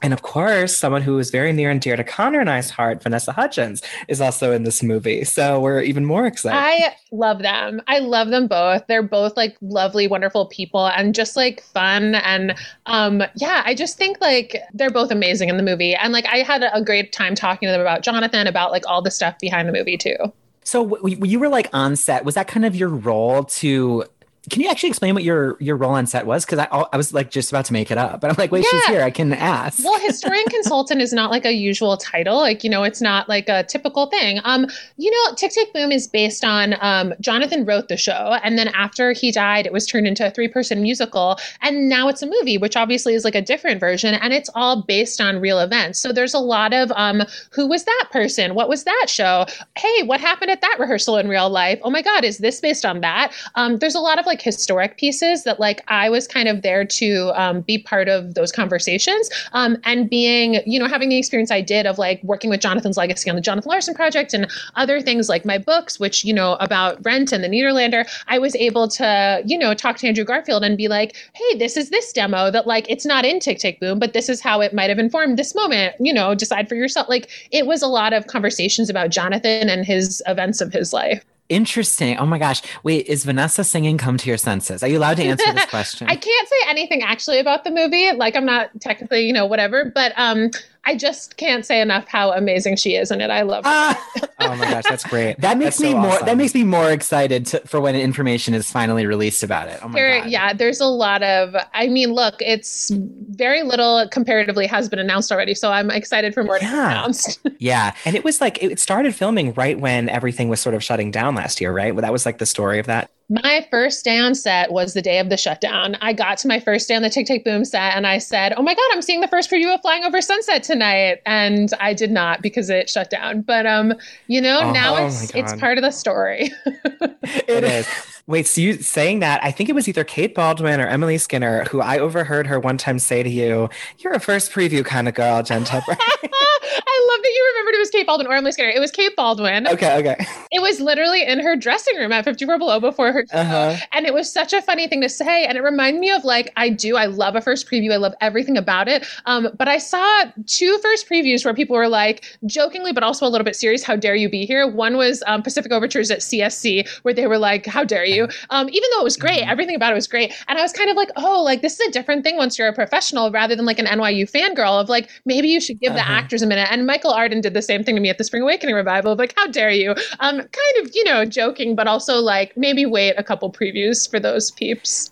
and of course, someone who is very near and dear to Connor and I's heart, Vanessa Hudgens, is also in this movie. So we're even more excited. I love them. I love them both. They're both like lovely, wonderful people and just like fun. And um, yeah, I just think like they're both amazing in the movie. And like I had a great time talking to them about Jonathan, about like all the stuff behind the movie too. So w- you were like on set. Was that kind of your role to? Can you actually explain what your your role on set was? Because I I was like just about to make it up, but I'm like, wait, she's here. I can ask. Well, historian consultant is not like a usual title. Like, you know, it's not like a typical thing. Um, you know, Tick Tick Boom is based on um, Jonathan wrote the show, and then after he died, it was turned into a three-person musical, and now it's a movie, which obviously is like a different version, and it's all based on real events. So there's a lot of um, who was that person? What was that show? Hey, what happened at that rehearsal in real life? Oh my God, is this based on that? Um, there's a lot of like historic pieces that like I was kind of there to um, be part of those conversations um, and being, you know, having the experience I did of like working with Jonathan's legacy on the Jonathan Larson project and other things like my books, which, you know, about Rent and the Nederlander, I was able to, you know, talk to Andrew Garfield and be like, hey, this is this demo that like it's not in Tick Tick Boom, but this is how it might have informed this moment, you know, decide for yourself. Like it was a lot of conversations about Jonathan and his events of his life. Interesting. Oh my gosh. Wait, is Vanessa singing "Come to Your Senses"? Are you allowed to answer this question? I can't say anything actually about the movie. Like I'm not technically, you know, whatever, but um I just can't say enough how amazing she is in it. I love her. Ah, Oh my gosh, that's great. That makes That's me so more. awesome. That makes me more excited to, for when information is finally released about it. Oh my There, god! yeah, there's a lot of. I mean, look, it's very little comparatively has been announced already, so I'm excited for more to be Yeah. announced. yeah. And it was like it started filming right when everything was sort of shutting down last year, right? Well, that was like the story of that. My first day on set was the day of the shutdown. I got to my first day on the Tick Tick Boom set and I said, Oh my God, I'm seeing the first preview of Flying Over Sunset tonight. And I did not because it shut down. But um, you know, Oh, now oh it's it's part of the story. It is. Wait, so you saying that? I think it was either Kate Baldwin or Emily Skinner who I overheard her one time say to you, "You're a first preview kind of girl, Jen Tepper." I love that you remembered it was Kate Baldwin or Emily Skinner. It was Kate Baldwin. okay, okay. It was literally in her dressing room at 54 Below before her show. Uh-huh. And it was such a funny thing to say. And it reminded me of like, I do, I love a first preview. I love everything about it. Um, but I saw two first previews where people were like, jokingly, but also a little bit serious, how dare you be here? One was um, Pacific Overtures at CSC, where they were like, how dare you? Um, even though it was great, everything about it was great. And I was kind of like, oh, like this is a different thing once you're a professional rather than like an NYU fangirl of like, maybe you should give the Uh-huh. actors a minute. And Michael Arden did the same thing to me at the Spring Awakening revival of like, how dare you? Um, kind of, you know, joking, but also like maybe wait a couple previews for those peeps.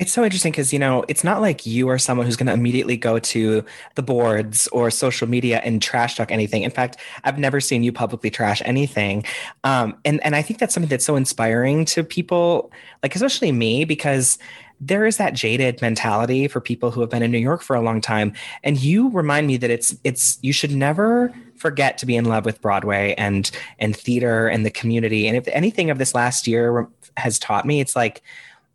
It's so interesting because, you know, it's not like you are someone who's going to immediately go to the boards or social media and trash talk anything. In fact, I've never seen you publicly trash anything. Um, and, and I think that's something that's so inspiring to people, like, especially me, because there is that jaded mentality for people who have been in New York for a long time. And you remind me that it's, it's, you should never forget to be in love with Broadway and, and theater and the community. And if anything of this last year has taught me, it's like,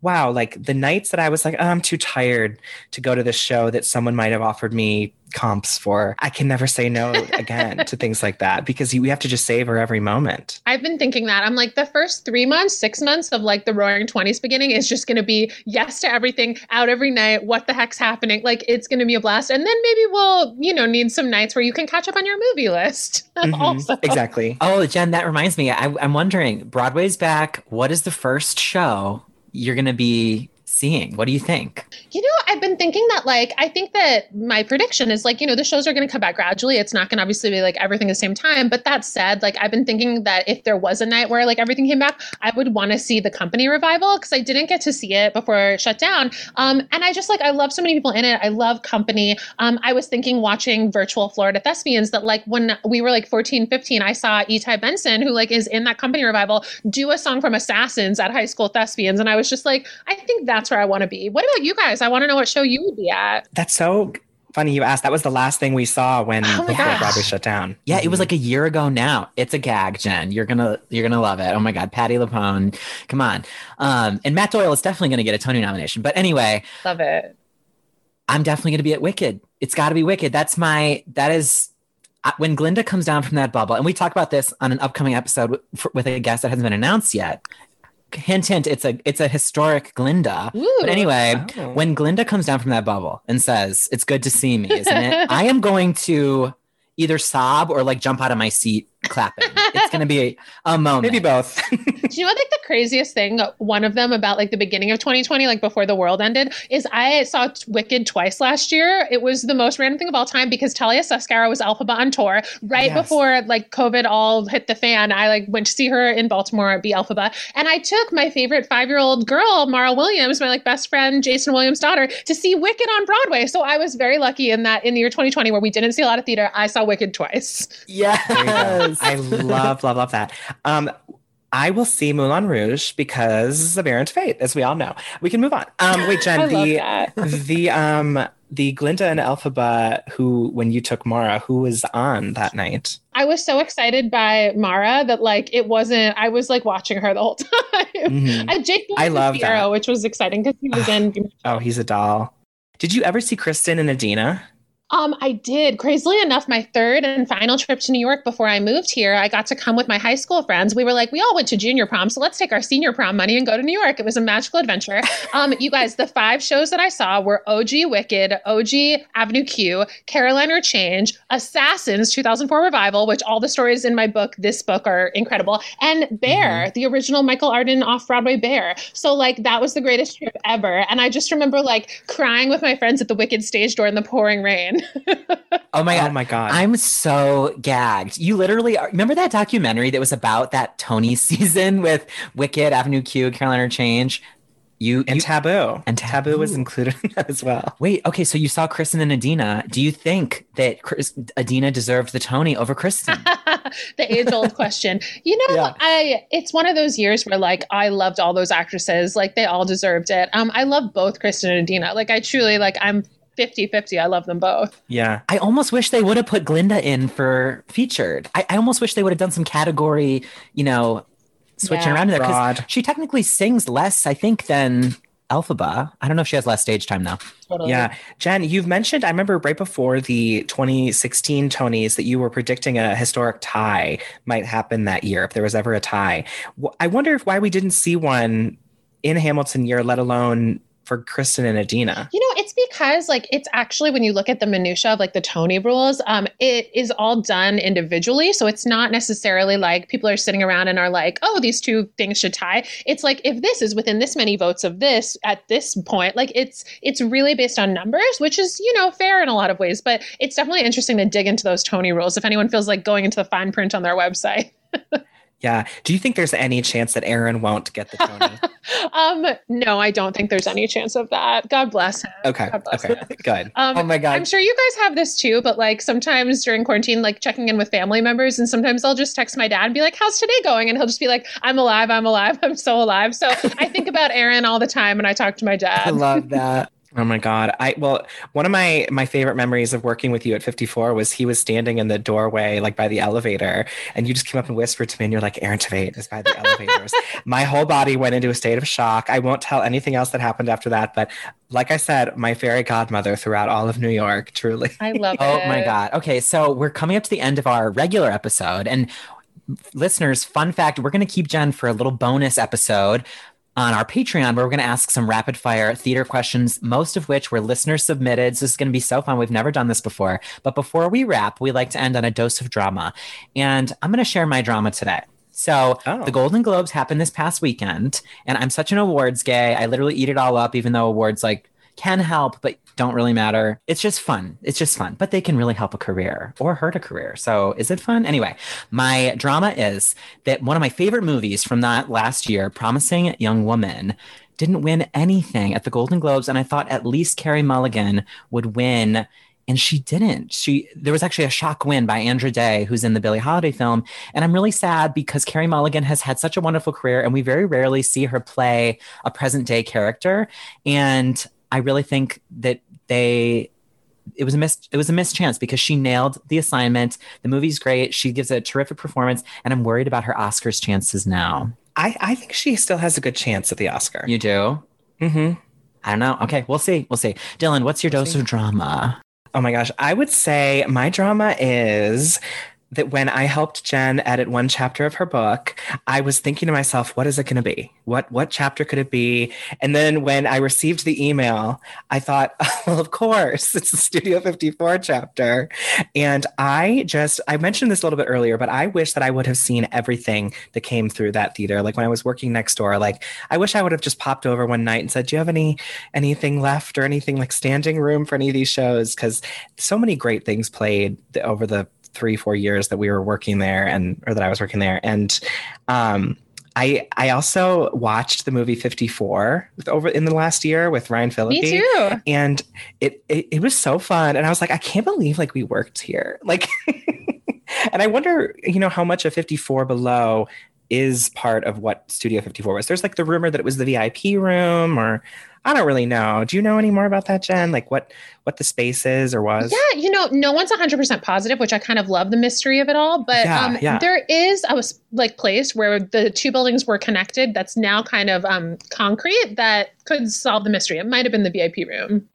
wow, like the nights that I was like, oh, I'm too tired to go to this show that someone might have offered me comps for, I can never say no again to things like that because you, we have to just savor every moment. I've been thinking that. I'm like, the first three months, six months of like the roaring 20s beginning is just going to be yes to everything, out every night. What the heck's happening? Like, it's going to be a blast. And then maybe we'll, you know, need some nights where you can catch up on your movie list. Mhm, also. Exactly. Oh, Jen, that reminds me. I, I'm wondering, Broadway's back. What is the first show you're going to be seeing? What do you think? You know, I've been thinking that, like, I think that my prediction is like, you know, the shows are going to come back gradually. It's not going to obviously be like everything at the same time. But that said, like, I've been thinking that if there was a night where like everything came back, I would want to see the company revival because I didn't get to see it before it shut down. Um, and I just like, I love so many people in it. I love company. Um, I was thinking watching virtual Florida thespians that, like, when we were like 14, 15, I saw Etai Benson, who like is in that company revival, do a song from Assassins at high school thespians. And I was just like, I think that's where I want to be. What about you guys? I want to know what show you would be at. That's so funny you asked. That was the last thing we saw when Oh before gosh. Broadway shut down. Yeah, it was like a year ago now. It's a gag, Jen. You're gonna you're gonna love it. Oh my god, Patti LuPone, come on. Um, and Matt Doyle is definitely gonna get a Tony nomination. But anyway, Love it. I'm definitely gonna be at Wicked. It's got to be Wicked. That's my that is when Glinda comes down from that bubble, and we talk about this on an upcoming episode with, with a guest that hasn't been announced yet. Hint, hint. It's a it's a historic Glinda. Ooh. But anyway, Oh. when Glinda comes down from that bubble and says, It's good to see me, isn't it? I am going to either sob or like jump out of my seat clapping. It's going to be a, a moment. Maybe both. Do you know what like the craziest thing? One of them about like the beginning of 2020, like before the world ended, is I saw Wicked twice last year. It was the most random thing of all time because Talia Suskauer was Elphaba on tour right Yes. before like COVID all hit the fan. I like went to see her in Baltimore at Be Elphaba, and I took my favorite five year old girl, Mara Williams, my like best friend Jason Williams' daughter, to see Wicked on Broadway. So I was very lucky in that in the year 2020 where we didn't see a lot of theater, I saw Wicked twice. yes. I love, love, love that. Um, I will see Moulin Rouge because of Aaron Tveit, as we all know. We can move on. Um, wait, Jen, the the um the Glinda and Elphaba who when you took Mara, who was on that night? I was so excited by Mara that like it wasn't. I was like watching her the whole time. Mhm. I Jake I love that. which was exciting because he was in. Oh, he's a doll. Did you ever see Kristin and Idina? Um, I did. Crazily enough, my third and final trip to New York before I moved here, I got to come with my high school friends. We were like, we all went to junior prom, so let's take our senior prom money and go to New York. It was a magical adventure. Um, you guys, the five shows that I saw were OG Wicked, OG Avenue Q, Caroline, or Change, Assassins 2004 Revival, which all the stories in my book, this book, are incredible, and Bare, the original Michael Arden off Broadway Bare. So like that was the greatest trip ever, and I just remember like crying with my friends at the Wicked stage door in the pouring rain. Aaron. Oh my god. Oh my god. I'm so gagged. You literally are, remember that documentary that was about that Tony season with Wicked, Avenue Q, Caroline, or Change? You and you- taboo. and taboo was included in that as well. wait. Okay, so you saw Kristin and Idina. Do you think that Chris, Idina deserved the Tony over Kristin? the age old question. You know, Yeah. I it's one of those years where like I loved all those actresses. Like they all deserved it. Um, I love both Kristin and Idina. Like I truly like I'm 50-50. I love them both. Yeah. I almost wish they would have put Glinda in for featured. I, I almost wish they would have done some category, you know, switching Yeah. around there because Broad. she technically sings less, I think, than Elphaba. I don't know if she has less stage time now. Totally. Yeah. Jen, you've mentioned, I remember right before the 2016 Tonys that you were predicting a historic tie might happen that year if there was ever a tie. I wonder if why we didn't see one in Hamilton year, let alone for Kristin and Idina. You know, it's because like it's actually when you look at the minutia of like the Tony rules, um, it is all done individually. So it's not necessarily like people are sitting around and are like, oh, these two things should tie. It's like if this is within this many votes of this at this point, like it's it's really based on numbers, which is you know fair in a lot of ways. But it's definitely interesting to dig into those Tony rules if anyone feels like going into the fine print on their website. Yeah. Do you think there's any chance that Aaron won't get the Tony? um, no, I don't think there's any chance of that. God bless him. Okay. Bless Okay. him. Good. Um, Oh my God. I'm sure you guys have this too, but like sometimes during quarantine, like checking in with family members, and sometimes I'll just text my dad and be like, "How's today going?" And he'll just be like, "I'm alive, I'm alive, I'm so alive." So I think about Aaron all the time, and I talk to my dad. I love that. Oh my god. I well, one of my my favorite memories of working with you at 54 was he was standing in the doorway like by the elevator and you just came up and whispered to me and you're like Aaron Tveit is by the elevators. my whole body went into a state of shock. I won't tell anything else that happened after that, but like I said, my fairy godmother throughout all of New York, truly. I love Oh it. Oh my God. Okay, so we're coming up to the end of our regular episode. And listeners, fun fact we're going to keep Jen for a little bonus episode on our Patreon where we're going to ask some rapid fire theater questions, most of which were listener submitted. So this is going to be so fun. We've never done this before. But before we wrap, we like to end on a dose of drama. And I'm going to share my drama today. So Oh. the Golden Globes happened this past weekend, and I'm such an awards gay. I literally eat it all up, even though awards like can help, but don't really matter. It's just fun. It's just fun, but they can really help a career or hurt a career. So is it fun? Anyway, my drama is that one of my favorite movies from that last year, Promising Young Woman, didn't win anything at the Golden Globes, and I thought at least Carey Mulligan would win. And she didn't. She there was actually a shock win by Andra Day, who's in the Billie Holiday film. And I'm really sad because Carey Mulligan has had such a wonderful career, and we very rarely see her play a present day character. And I really think that they it was a miss it was a missed chance because she nailed the assignment. The movie's great. She gives a terrific performance, and I'm worried about her Oscars chances now. I, I think she still has a good chance at the Oscar. You do? Mm-hmm. I don't know. Okay, we'll see. We'll see. Dylan, what's your dose see. of drama? Oh my gosh. I would say my drama is that when I helped Jen edit one chapter of her book, I was thinking to myself, what is it going to be? What what chapter could it be? And then when I received the email, I thought, well, oh, of course, it's the Studio 54 chapter. And I just I mentioned this a little bit earlier, but I wish that I would have seen everything that came through that theater. Like when I was working next door, like I wish I would have just popped over one night and said, "Do you have any anything left or anything like standing room for any of these shows?" Because so many great things played over the three four years that we were working there and or that I was working there. And um I I also watched the movie 54 with, over in the last year with Ryan Phillippe. Me too. and it, it it was so fun. And I was like I can't believe like we worked here. Like and I wonder you know how much of 54 below is part of what Studio 54 was. There's like the rumor that it was the VIP room or I don't really know do you know any more about that Jen like what what the space is or was Yeah, you know, no one's 100% positive, which I kind of love the mystery of it all. But Yeah, um, yeah. there is a like place where the two buildings were connected that's now kind of um, concrete that could solve the mystery. It might have been the VIP room.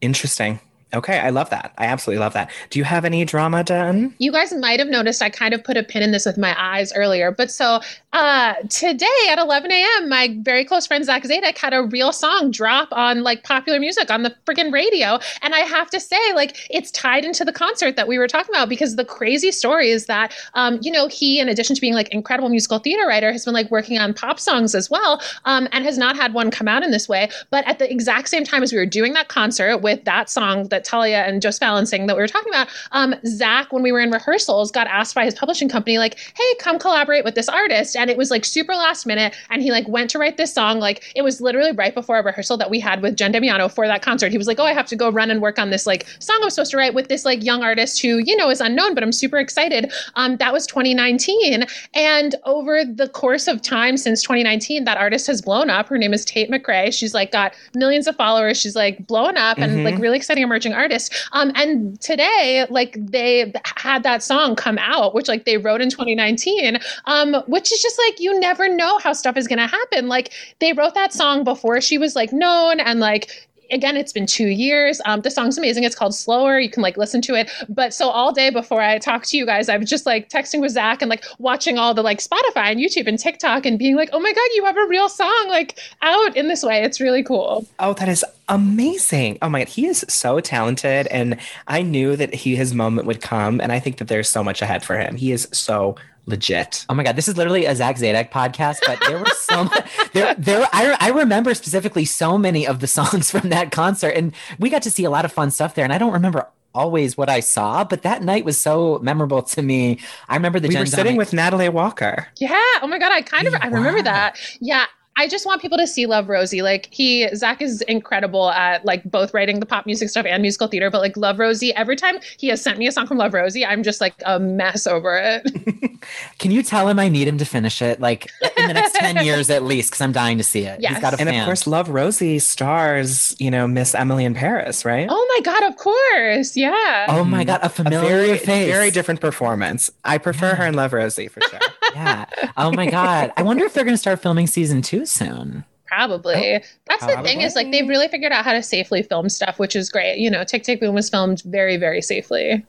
Interesting. Okay, I love that. I absolutely love that. Do you have any drama done? You guys might have noticed I kind of put a pin in this with my eyes earlier. But so uh, today at 11 a.m., my very close friend Zach Zadek had a real song drop on like popular music on the friggin' radio. And I have to say, like, it's tied into the concert that we were talking about because the crazy story is that, um, you know, he, in addition to being like incredible musical theater writer, has been like working on pop songs as well um, and has not had one come out in this way. But at the exact same time as we were doing that concert with that song that Talia and Joe Fallon saying that we were talking about, um, Zach, when we were in rehearsals, got asked by his publishing company, like, hey, come collaborate with this artist. And it was like super last minute. And he like went to write this song. Like it was literally right before a rehearsal that we had with Jen Damiano for that concert. He was like, oh, I have to go run and work on this like song I'm supposed to write with this like young artist who, you know, is unknown, but I'm super excited. Um, that was 2019. And over the course of time since 2019, that artist has blown up. Her name is Tate McRae. She's like got millions of followers. She's like blowing up and Mhm. like really exciting emerging artist. Um, and today, like they had that song come out, which like they wrote in 2019, um, which is just like you never know how stuff is gonna happen. Like they wrote that song before she was like known and like again it's been two years. Um, the song's amazing. It's called slower. You can like listen to it. But so all day before i talked to you guys i was just like texting with zach and like watching all the like spotify and youtube and tiktok and being like oh my god you have a real song like out in this way. It's really cool. Oh, that is amazing. Oh my god, he is so talented. And I knew that he his moment would come. And I think that there's so much ahead for him. He is so legit. Oh my god, this is literally a Zach Zadek podcast, but there were so much, there there I, I remember specifically so many of the songs from that concert and we got to see a lot of fun stuff there and I don't remember always what I saw, but that night was so memorable to me. I remember the we Jen were sitting Dami- with Natalie Walker. Yeah. Oh my god, I kind of I remember Wow. that. Yeah. I just want people to see Love Rosie. Like he Zach is incredible at like both writing the pop music stuff and musical theater, but like Love Rosie, every time he has sent me a song from Love Rosie, I'm just like a mess over it. Can you tell him I need him to finish it like in the next 10 years at least cuz I'm dying to see it. Yes. He's got a And fan. of course, Love Rosie stars, you know, Miss Emily in Paris, right? oh my god, of course. Yeah. oh my mm. god, a a familiar very, face. very different performance. I prefer Yeah. her in Love Rosie for sure. Yeah. Oh my god. I wonder if they're going to start filming season 2 soon. Probably. Oh, that's the thing is like they've really figured out how to safely film stuff, which is great. You know, Tick Tick Boom was filmed very, very safely.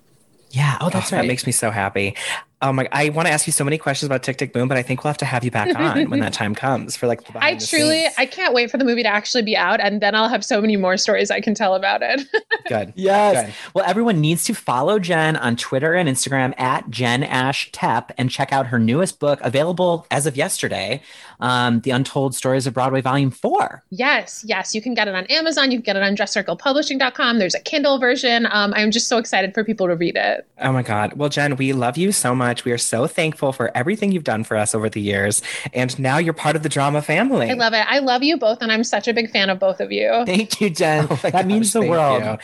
Yeah. Oh, that's Oh, right. That makes me so happy. Oh my! I want to ask you so many questions about Tick Tick Boom, but I think we'll have to have you back on when that time comes for like. The I the truly scenes. I can't wait for the movie to actually be out and then I'll have so many more stories I can tell about it. good. Yes. Good. Well, everyone needs to follow Jen on Twitter and Instagram at Jen Ash Tep and check out her newest book, available as of yesterday, um, The Untold Stories of Broadway, Volume 4. Yes, yes. You can get it on Amazon. You can get it on dresscirclepublishing.com. There's a Kindle version. Um, I'm just so excited for people to read it. Oh my God. Well, Jen, we love you so much. We are so thankful for everything you've done for us over the years, and now you're part of the drama family. I love it. I love you both, and I'm such a big fan of both of you. Thank you, Jen. Oh my that means the world.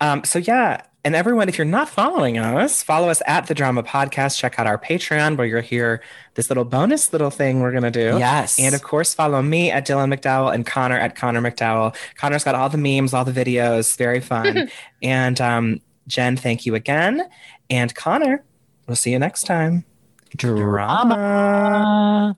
Um, so yeah, and everyone, if you're not following us, follow us at the Drama Podcast. Check out our Patreon where you'll hear this little bonus little thing we're gonna do. Yes. And of course, follow me at Dylan McDowell and Connor at Connor McDowell. Connor's got all the memes, all the videos, very fun. and um, Jen, thank you again. And Connor, we'll see you next time. Drama.